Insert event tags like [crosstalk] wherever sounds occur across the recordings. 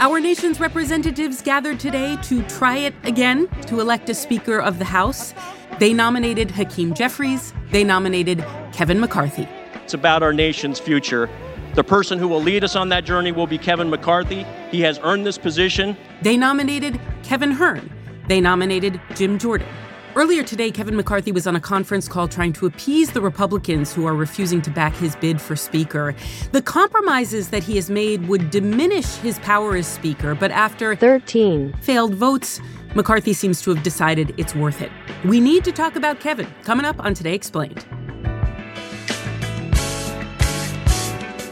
Our nation's representatives gathered today to try it again to elect a Speaker of the House. They nominated Hakeem Jeffries, they nominated Kevin McCarthy. It's about our nation's future. The person who will lead us on that journey will be Kevin McCarthy. He has earned this position. They nominated Kevin Hern. They nominated Jim Jordan. Earlier today, Kevin McCarthy was on a conference call trying to appease the Republicans who are refusing to back his bid for Speaker. The compromises that he has made would diminish his power as Speaker, but after 13 failed votes, McCarthy seems to have decided it's worth it. We need to talk about Kevin coming up on Today Explained.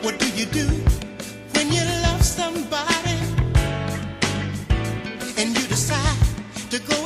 What do you do when you love somebody and you decide to go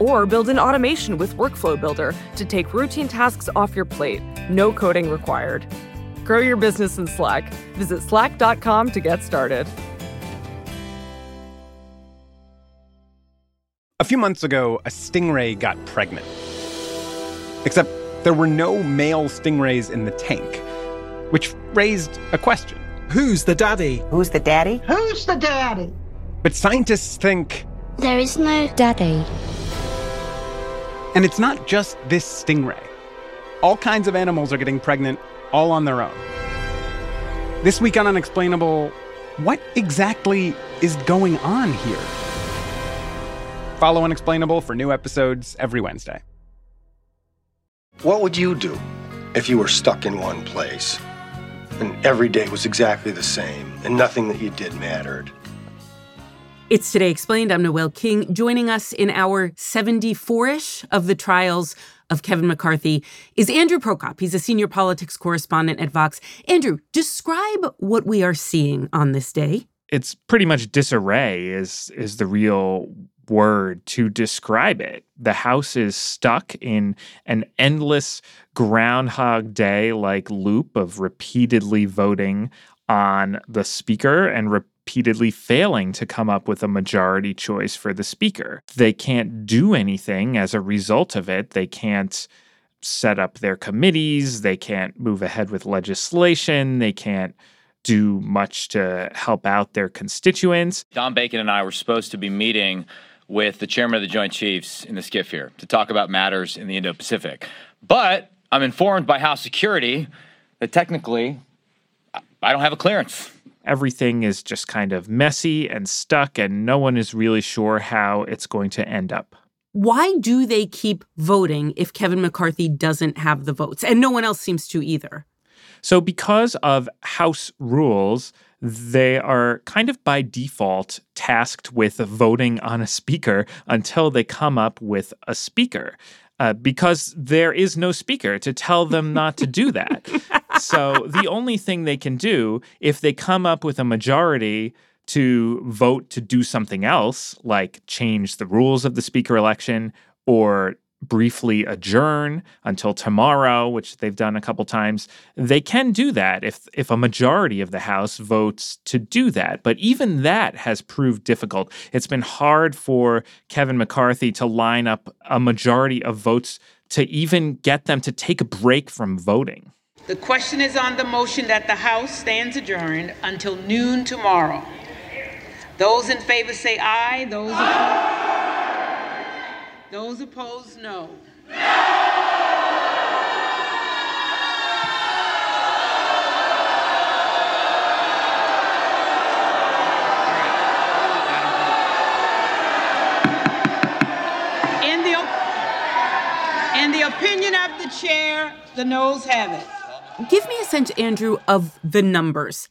Or build an automation with Workflow Builder to take routine tasks off your plate, no coding required. Grow your business in Slack. Visit slack.com to get started. A few months ago, a stingray got pregnant. Except there were no male stingrays in the tank, which raised a question. Who's the daddy? Who's the daddy? Who's the daddy? But scientists think, There is no daddy. And it's not just this stingray. All kinds of animals are getting pregnant all on their own. This week on Unexplainable, what exactly is going on here? Follow Unexplainable for new episodes every Wednesday. What would you do if you were stuck in one place and every day was exactly the same and nothing that you did mattered? It's Today Explained. I'm Noel King. Joining us in our 74 ish of the trials of Kevin McCarthy is Andrew Prokop. He's a senior politics correspondent at Vox. Andrew, describe what we are seeing on this day. It's pretty much disarray is is the real word to describe it. The House is stuck in an endless Groundhog Day like loop of repeatedly voting on the Speaker and repeatedly failing to come up with a majority choice for the Speaker. They can't do anything as a result of it. They can't set up their committees, they can't move ahead with legislation, they can't do much to help out their constituents. Don Bacon and I were supposed to be meeting with the chairman of the Joint Chiefs in the SCIF here to talk about matters in the Indo Pacific. But I'm informed by House Security that technically I don't have a clearance. Everything is just kind of messy and stuck, and no one is really sure how it's going to end up. Why do they keep voting if Kevin McCarthy doesn't have the votes? And no one else seems to either. So, because of House rules, they are kind of by default tasked with voting on a speaker until they come up with a speaker. Uh, because there is no speaker to tell them not to do that. so the only thing they can do if they come up with a majority to vote to do something else, like change the rules of the speaker election or briefly adjourn until tomorrow, which they've done a couple times, they can do that if if a majority of the House votes to do that. But even that has proved difficult. It's been hard for Kevin McCarthy to line up a majority of votes to even get them to take a break from voting. The question is on the motion that the House stands adjourned until noon tomorrow. Those in favor say aye. Those opposed, those opposed no. In the, in the opinion of the chair, the noes have it. Give me a sense, Andrew, of the numbers.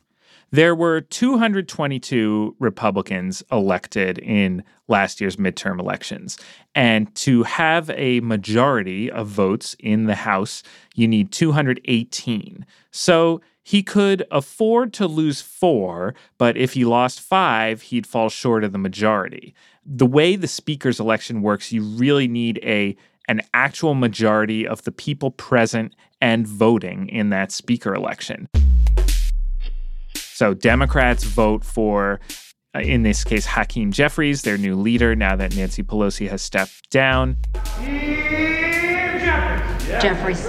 There were 222 Republicans elected in last year's midterm elections. And to have a majority of votes in the House, you need 218. So he could afford to lose four, but if he lost five, he'd fall short of the majority. The way the speaker's election works, you really need a an actual majority of the people present and voting in that speaker election. So Democrats vote for, uh, in this case, Hakeem Jeffries, their new leader, now that Nancy Pelosi has stepped down. Jeffries.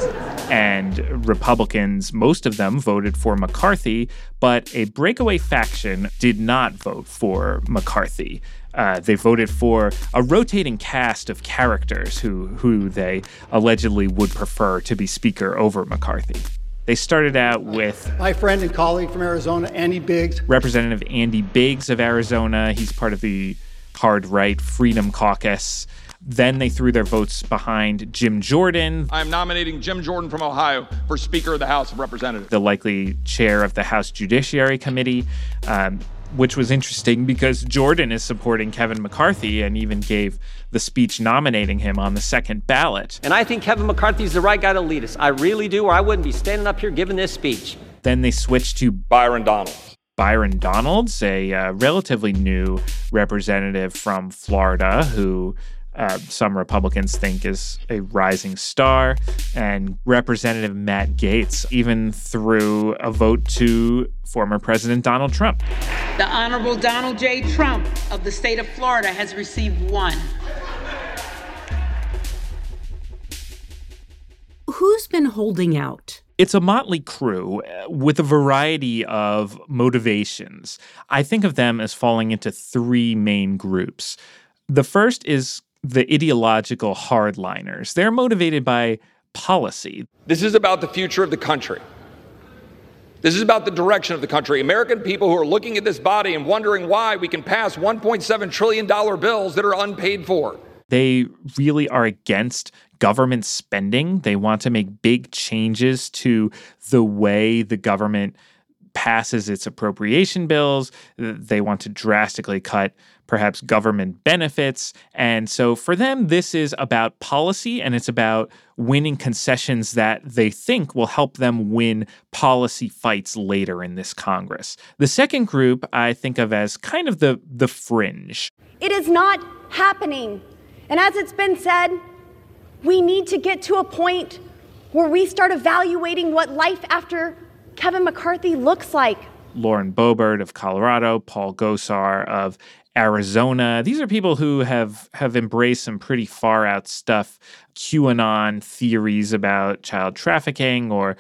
And Republicans, most of them voted for McCarthy, but a breakaway faction did not vote for McCarthy. Uh, they voted for a rotating cast of characters who who they allegedly would prefer to be speaker over McCarthy. They started out with my friend and colleague from Arizona, Andy Biggs. Representative Andy Biggs of Arizona. He's part of the hard right Freedom Caucus. Then they threw their votes behind Jim Jordan. I am nominating Jim Jordan from Ohio for Speaker of the House of Representatives. The likely chair of the House Judiciary Committee. Um, which was interesting because Jordan is supporting Kevin McCarthy and even gave the speech nominating him on the second ballot. And I think Kevin McCarthy is the right guy to lead us. I really do, or I wouldn't be standing up here giving this speech. Then they switched to Byron Donalds. Byron Donalds, a uh, relatively new representative from Florida who uh, some Republicans think is a rising star, and Representative Matt Gaetz even threw a vote to former President Donald Trump. The Honorable Donald J. Trump of the state of Florida has received one. Who's been holding out? It's a motley crew uh, with a variety of motivations. I think of them as falling into three main groups. The first is the ideological hardliners. They're motivated by policy. This is about the future of the country. This is about the direction of the country. American people who are looking at this body and wondering why we can pass $1.7 trillion bills that are unpaid for. They really are against government spending. They want to make big changes to the way the government passes its appropriation bills. They want to drastically cut perhaps government benefits. And so for them, this is about policy and it's about winning concessions that they think will help them win policy fights later in this Congress. The second group I think of as kind of the, the fringe. It is not happening. And as it's been said, we need to get to a point where we start evaluating what life after Kevin McCarthy looks like. Lauren Boebert of Colorado, Paul Gosar of Arizona. These are people who have have embraced some pretty far out stuff, QAnon theories about child trafficking or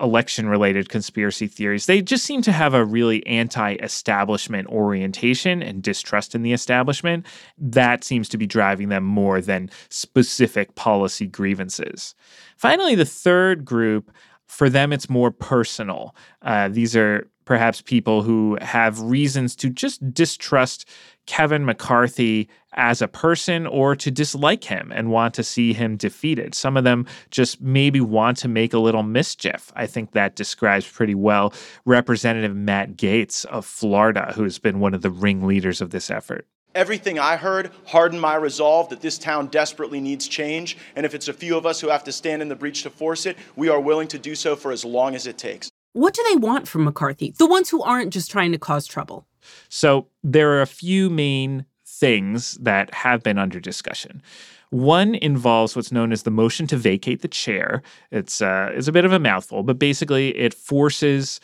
election related conspiracy theories. They just seem to have a really anti-establishment orientation and distrust in the establishment. That seems to be driving them more than specific policy grievances. Finally, the third group for them, it's more personal. Uh, these are perhaps people who have reasons to just distrust Kevin McCarthy as a person or to dislike him and want to see him defeated. Some of them just maybe want to make a little mischief. I think that describes pretty well Representative Matt Gaetz of Florida, who's been one of the ringleaders of this effort. Everything I heard hardened my resolve that this town desperately needs change, and if it's a few of us who have to stand in the breach to force it, we are willing to do so for as long as it takes. What do they want from McCarthy? The ones who aren't just trying to cause trouble. So there are a few main things that have been under discussion. One involves what's known as the motion to vacate the chair. It's uh, it's a bit of a mouthful, but basically it forces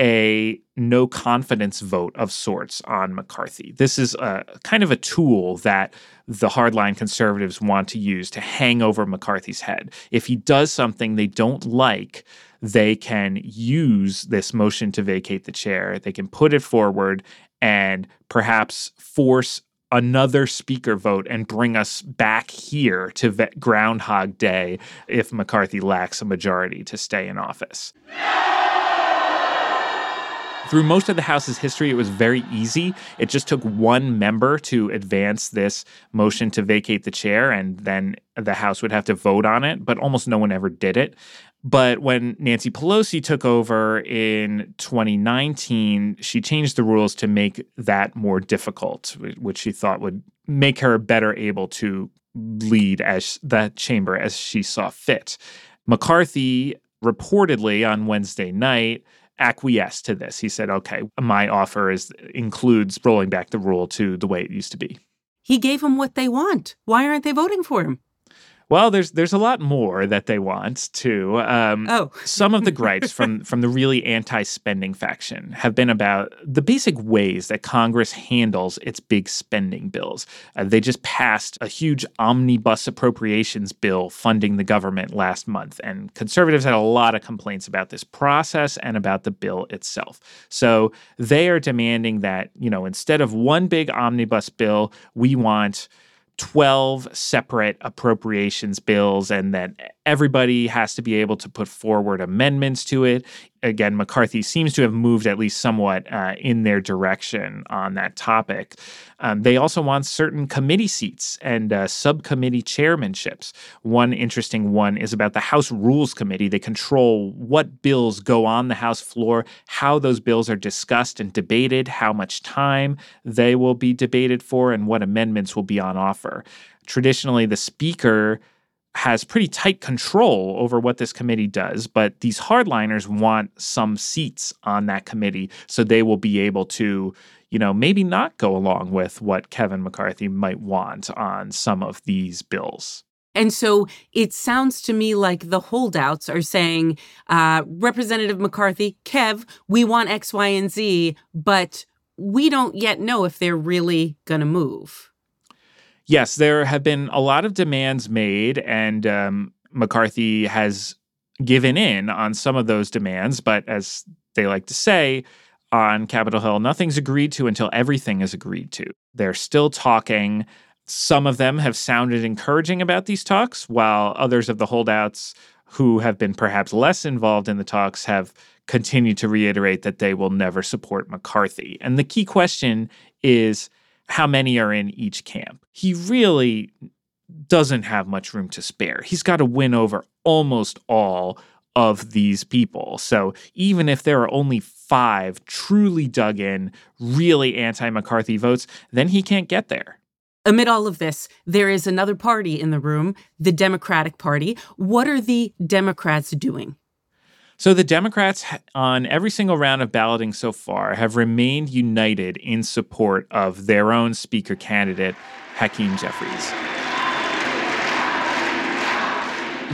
a no confidence vote of sorts on McCarthy. This is a kind of a tool that the hardline conservatives want to use to hang over McCarthy's head. If he does something they don't like, they can use this motion to vacate the chair. They can put it forward and perhaps force another speaker vote and bring us back here to Groundhog Day if McCarthy lacks a majority to stay in office. Through most of the House's history, it was very easy. It just took one member to advance this motion to vacate the chair, and then the House would have to vote on it, but almost no one ever did it. But when Nancy Pelosi took over in 2019, she changed the rules to make that more difficult, which she thought would make her better able to lead as that chamber as she saw fit. McCarthy reportedly on Wednesday night acquiesced to this. He said, "Okay, my offer is includes rolling back the rule to the way it used to be." He gave them what they want. Why aren't they voting for him? Well, there's there's a lot more that they want too. Um, oh, some of the [laughs] gripes from from the really anti-spending faction have been about the basic ways that Congress handles its big spending bills. Uh, they just passed a huge omnibus appropriations bill funding the government last month, and conservatives had a lot of complaints about this process and about the bill itself. So they are demanding that you know instead of one big omnibus bill, we want 12 separate appropriations bills and that everybody has to be able to put forward amendments to it. Again, McCarthy seems to have moved at least somewhat uh, in their direction on that topic. Um, they also want certain committee seats and uh, subcommittee chairmanships. One interesting one is about the House Rules Committee. They control what bills go on the House floor, how those bills are discussed and debated, how much time they will be debated for, and what amendments will be on offer. Traditionally, the Speaker has pretty tight control over what this committee does, but these hardliners want some seats on that committee so they will be able to, you know, maybe not go along with what Kevin McCarthy might want on some of these bills. And so it sounds to me like the holdouts are saying, uh, Representative McCarthy, Kev, we want X, Y, and Z, but we don't yet know if they're really going to move yes, there have been a lot of demands made, and um, McCarthy has given in on some of those demands. But as they like to say on Capitol Hill, nothing's agreed to until everything is agreed to. They're still talking. Some of them have sounded encouraging about these talks, while others of the holdouts who have been perhaps less involved in the talks have continued to reiterate that they will never support McCarthy. And the key question is how many are in each camp. He really doesn't have much room to spare. He's got to win over almost all of these people. So even if there are only five truly dug in, really anti McCarthy votes, then he can't get there. Amid all of this, there is another party in the room, the Democratic Party. What are the Democrats doing? So the Democrats on every single round of balloting so far have remained united in support of their own speaker candidate, Hakeem Jeffries.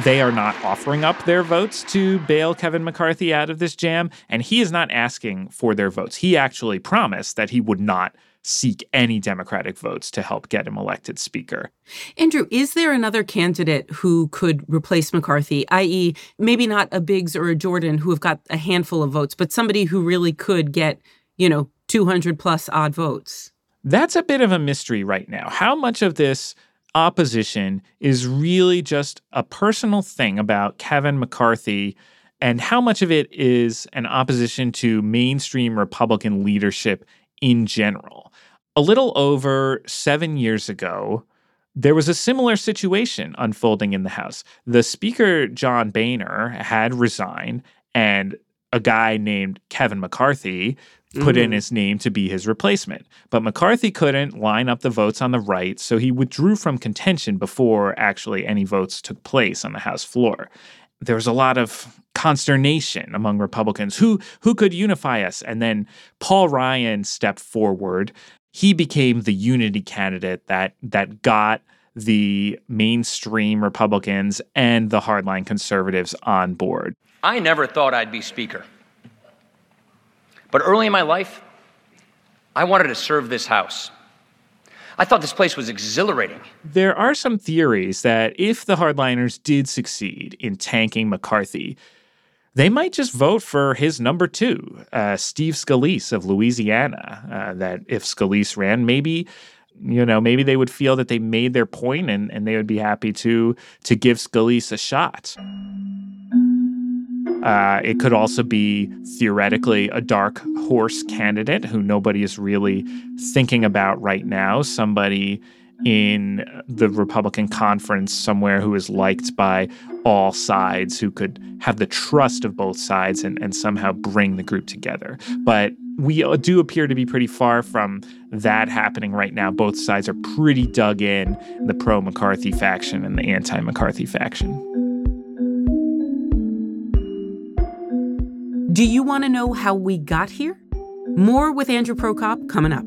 They are not offering up their votes to bail Kevin McCarthy out of this jam, and he is not asking for their votes. He actually promised that he would not seek any Democratic votes to help get him elected Speaker. Andrew, is there another candidate who could replace McCarthy, i.e., maybe not a Biggs or a Jordan who have got a handful of votes, but somebody who really could get, you know, 200 plus odd votes? That's a bit of a mystery right now. How much of this opposition is really just a personal thing about Kevin McCarthy? And how much of it is an opposition to mainstream Republican leadership in general. A little over seven years ago, there was a similar situation unfolding in the House. The Speaker, John Boehner, had resigned, and a guy named Kevin McCarthy put mm. in his name to be his replacement. But McCarthy couldn't line up the votes on the right, so he withdrew from contention before actually any votes took place on the House floor there was a lot of consternation among Republicans. Who who could unify us? And then Paul Ryan stepped forward. He became the unity candidate that that got the mainstream Republicans and the hardline conservatives on board. I never thought I'd be speaker. But early in my life, I wanted to serve this house. I thought this place was exhilarating. There are some theories that if the hardliners did succeed in tanking McCarthy, they might just vote for his number two, uh, Steve Scalise of Louisiana. Uh, that if Scalise ran, maybe you know maybe they would feel that they made their point and, and they would be happy to to give Scalise a shot. Uh, it could also be theoretically a dark horse candidate who nobody is really thinking about right now. Somebody in the Republican conference somewhere who is liked by all sides, who could have the trust of both sides and, and somehow bring the group together. But we do appear to be pretty far from that happening right now. Both sides are pretty dug in, the pro McCarthy faction and the anti McCarthy faction. Do you want to know how we got here? More with Andrew Prokop coming up.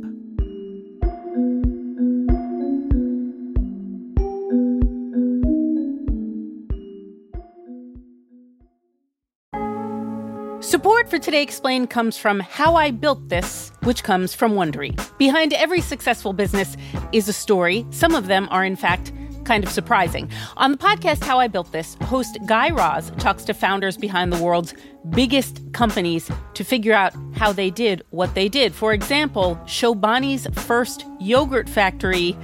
Support for Today Explained comes from How I Built This, which comes from Wondery. Behind every successful business is a story. Some of them are, in fact, kind of surprising. On the podcast How I Built This, host Guy Raz talks to founders behind the world's biggest companies to figure out how they did what they did. For example, Chobani's first yogurt factory,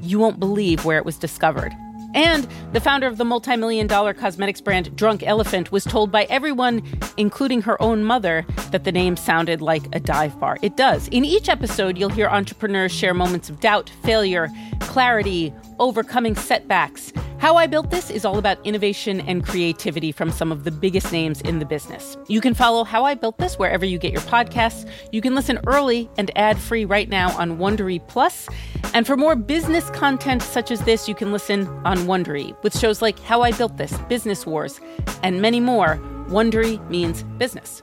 you won't believe where it was discovered. And the founder of the multi million dollar cosmetics brand Drunk Elephant was told by everyone, including her own mother, that the name sounded like a dive bar. It does. In each episode, you'll hear entrepreneurs share moments of doubt, failure, clarity, overcoming setbacks. How I Built This is all about innovation and creativity from some of the biggest names in the business. You can follow How I Built This wherever you get your podcasts. You can listen early and ad free right now on Wondery Plus. And for more business content such as this, you can listen on Wondery with shows like How I Built This, Business Wars, and many more. Wondery means business.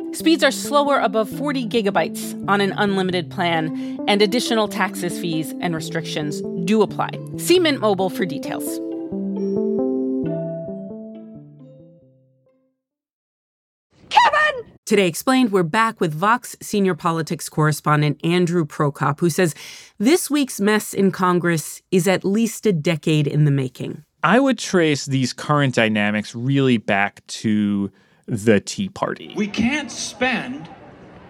Speeds are slower above 40 gigabytes on an unlimited plan, and additional taxes, fees, and restrictions do apply. See Mint Mobile for details. Kevin! Today Explained, we're back with Vox senior politics correspondent Andrew Prokop, who says this week's mess in Congress is at least a decade in the making. I would trace these current dynamics really back to the Tea Party. We can't spend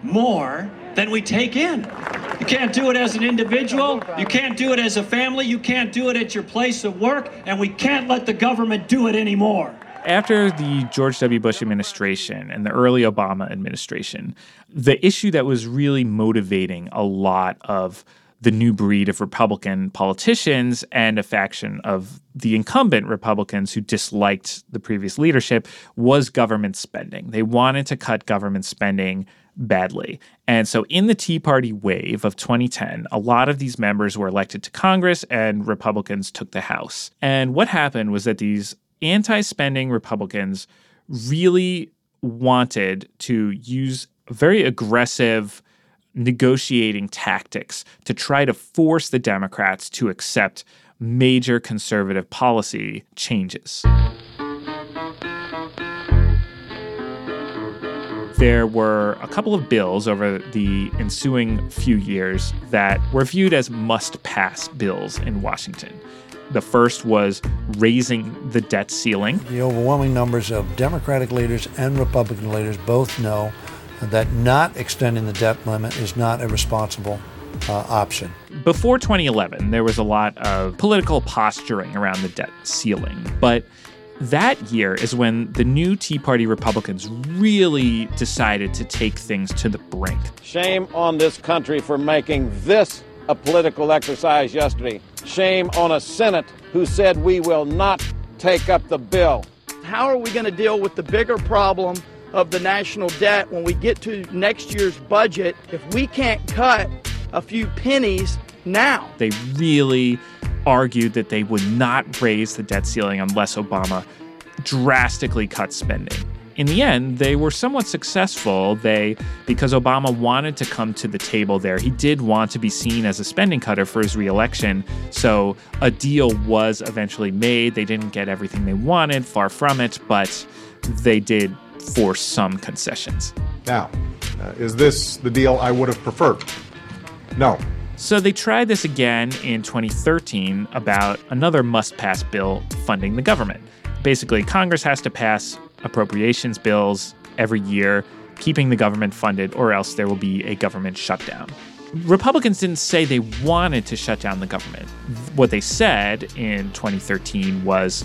more than we take in. You can't do it as an individual, you can't do it as a family, you can't do it at your place of work, and we can't let the government do it anymore. After the George W. Bush administration and the early Obama administration, the issue that was really motivating a lot of the new breed of Republican politicians and a faction of the incumbent Republicans who disliked the previous leadership was government spending. They wanted to cut government spending badly. And so in the Tea Party wave of 2010, a lot of these members were elected to Congress and Republicans took the House. And what happened was that these anti spending Republicans really wanted to use very aggressive negotiating tactics to try to force the Democrats to accept major conservative policy changes. There were a couple of bills over the ensuing few years that were viewed as must pass bills in Washington. The first was raising the debt ceiling. The overwhelming numbers of Democratic leaders and Republican leaders both know that not extending the debt limit is not a responsible uh, option. Before 2011, there was a lot of political posturing around the debt ceiling, but that year is when the new Tea Party Republicans really decided to take things to the brink. Shame on this country for making this a political exercise yesterday. Shame on a Senate who said we will not take up the bill. How are we going to deal with the bigger problem of the national debt when we get to next year's budget if we can't cut a few pennies now? They really argued that they would not raise the debt ceiling unless Obama drastically cut spending. in the end, they were somewhat successful. They because Obama wanted to come to the table there. He did want to be seen as a spending cutter for his reelection. So a deal was eventually made. They didn't get everything they wanted, far from it, but they did force some concessions. Now, uh, is this the deal I would have preferred? No. So they tried this again in 2013 about another must pass bill funding the government. Basically, Congress has to pass appropriations bills every year, keeping the government funded, or else there will be a government shutdown. Republicans didn't say they wanted to shut down the government. What they said in 2013 was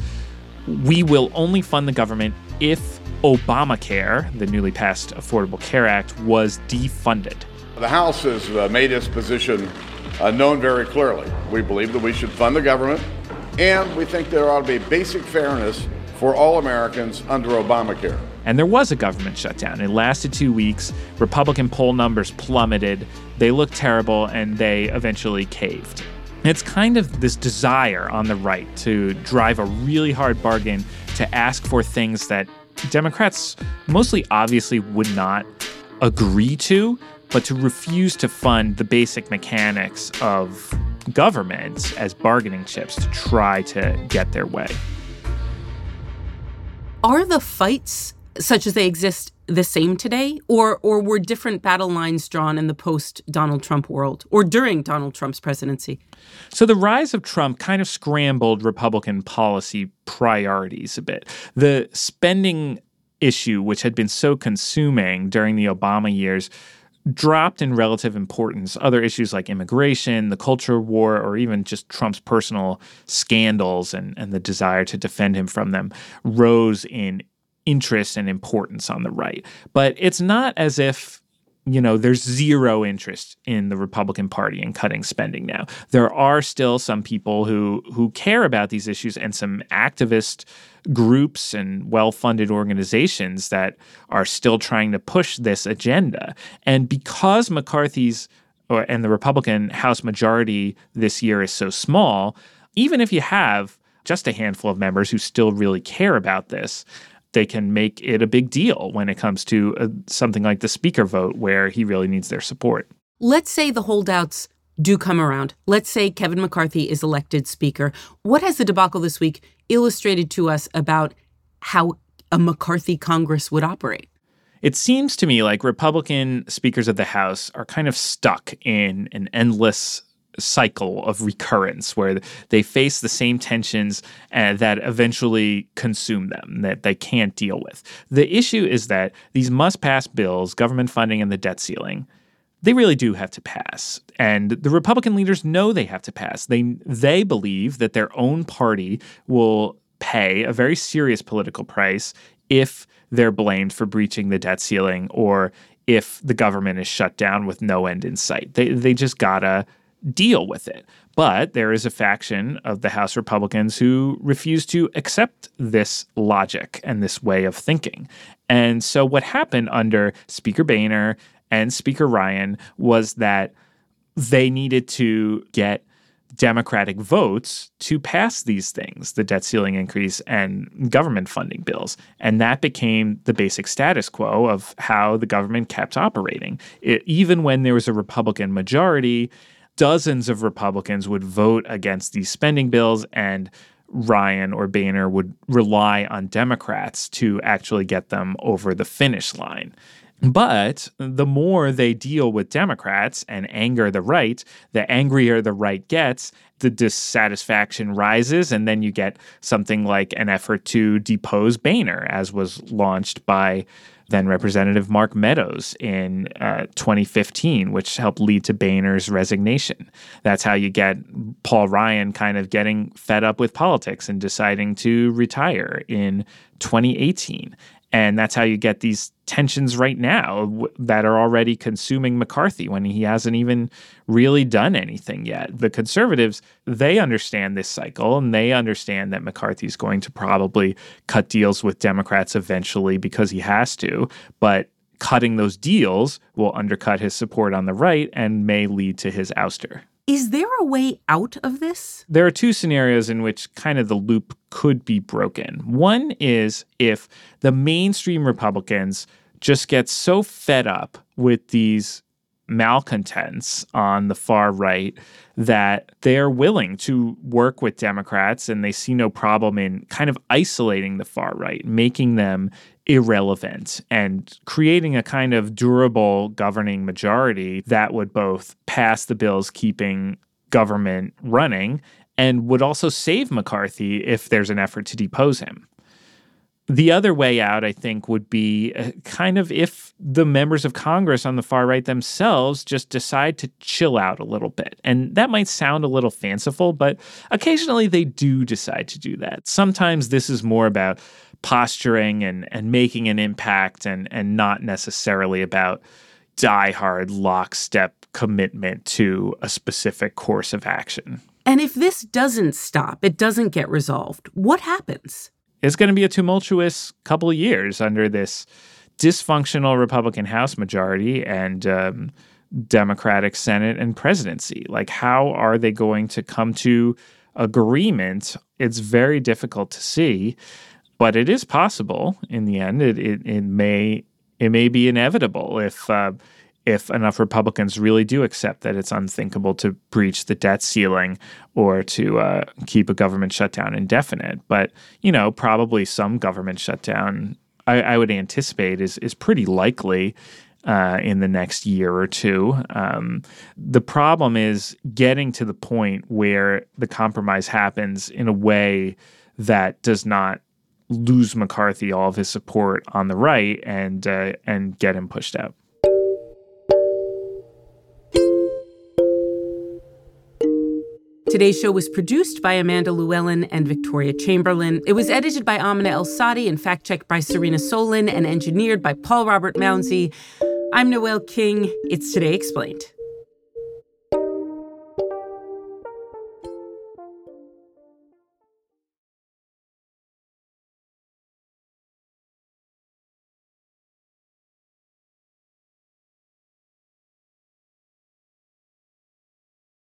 we will only fund the government if Obamacare, the newly passed Affordable Care Act, was defunded. The House has uh, made its position uh, known very clearly. We believe that we should fund the government, and we think there ought to be basic fairness for all Americans under Obamacare. And there was a government shutdown. It lasted two weeks. Republican poll numbers plummeted. They looked terrible, and they eventually caved. It's kind of this desire on the right to drive a really hard bargain to ask for things that Democrats mostly obviously would not agree to, but to refuse to fund the basic mechanics of government as bargaining chips to try to get their way. Are the fights such as they exist the same today or or were different battle lines drawn in the post Donald Trump world or during Donald Trump's presidency? So the rise of Trump kind of scrambled Republican policy priorities a bit. The spending issue which had been so consuming during the Obama years dropped in relative importance. Other issues like immigration, the culture war, or even just Trump's personal scandals and, and the desire to defend him from them rose in interest and importance on the right. But it's not as if you know, there's zero interest in the Republican Party in cutting spending now. There are still some people who who care about these issues and some activist groups and well-funded organizations that are still trying to push this agenda. And because McCarthy's or, and the Republican House majority this year is so small, even if you have just a handful of members who still really care about this, they can make it a big deal when it comes to uh, something like the speaker vote where he really needs their support. Let's say the holdouts do come around. Let's say Kevin McCarthy is elected speaker. What has the debacle this week illustrated to us about how a McCarthy Congress would operate? It seems to me like Republican speakers of the House are kind of stuck in an endless cycle of recurrence where they face the same tensions uh, that eventually consume them that they can't deal with. The issue is that these must pass bills, government funding and the debt ceiling, they really do have to pass. And the Republican leaders know they have to pass. They they believe that their own party will pay a very serious political price if they're blamed for breaching the debt ceiling or if the government is shut down with no end in sight. They they just gotta deal with it. But there is a faction of the House Republicans who refuse to accept this logic and this way of thinking. And so, what happened under Speaker Boehner and Speaker Ryan was that they needed to get Democratic votes to pass these things, the debt ceiling increase and government funding bills. And that became the basic status quo of how the government kept operating. It, even when there was a Republican majority, dozens of Republicans would vote against these spending bills, and Ryan or Boehner would rely on Democrats to actually get them over the finish line. But the more they deal with Democrats and anger the right, the angrier the right gets, the dissatisfaction rises, and then you get something like an effort to depose Boehner, as was launched by then Representative Mark Meadows in uh, 2015, which helped lead to Boehner's resignation. That's how you get Paul Ryan kind of getting fed up with politics and deciding to retire in 2018. And that's how you get these tensions right now w- that are already consuming McCarthy when he hasn't even really done anything yet. The conservatives, they understand this cycle and they understand that McCarthy's going to probably cut deals with Democrats eventually because he has to. But cutting those deals will undercut his support on the right and may lead to his ouster. Is there a way out of this? There are two scenarios in which kind of the loop could be broken. One is if the mainstream Republicans just get so fed up with these malcontents on the far right that they're willing to work with Democrats and they see no problem in kind of isolating the far right, making them irrelevant and creating a kind of durable governing majority that would both pass the bills keeping government running and would also save McCarthy if there's an effort to depose him. The other way out, I think, would be uh, kind of if the members of Congress on the far right themselves just decide to chill out a little bit. And that might sound a little fanciful, but occasionally they do decide to do that. Sometimes this is more about posturing and, and making an impact and, and not necessarily about diehard lockstep commitment to a specific course of action. And if this doesn't stop, it doesn't get resolved, what happens? It's going to be a tumultuous couple of years under this dysfunctional Republican House majority and um, Democratic Senate and presidency. Like, how are they going to come to agreement? It's very difficult to see, but it is possible in the end. It, it, it may it may be inevitable if uh, if enough Republicans really do accept that it's unthinkable to breach the debt ceiling or to uh, keep a government shutdown indefinite. But you know, probably some government shutdown I, I would anticipate is is pretty likely. Uh, in the next year or two. Um, the problem is getting to the point where the compromise happens in a way that does not lose McCarthy all of his support on the right and uh, and get him pushed out. Today's show was produced by Amanda Llewellyn and Victoria Chamberlin. It was edited by Amina Al-Sadi and fact checked by Serena Solin and engineered by Paul Robert Mounsey. I'm Noel King. It's Today Explained.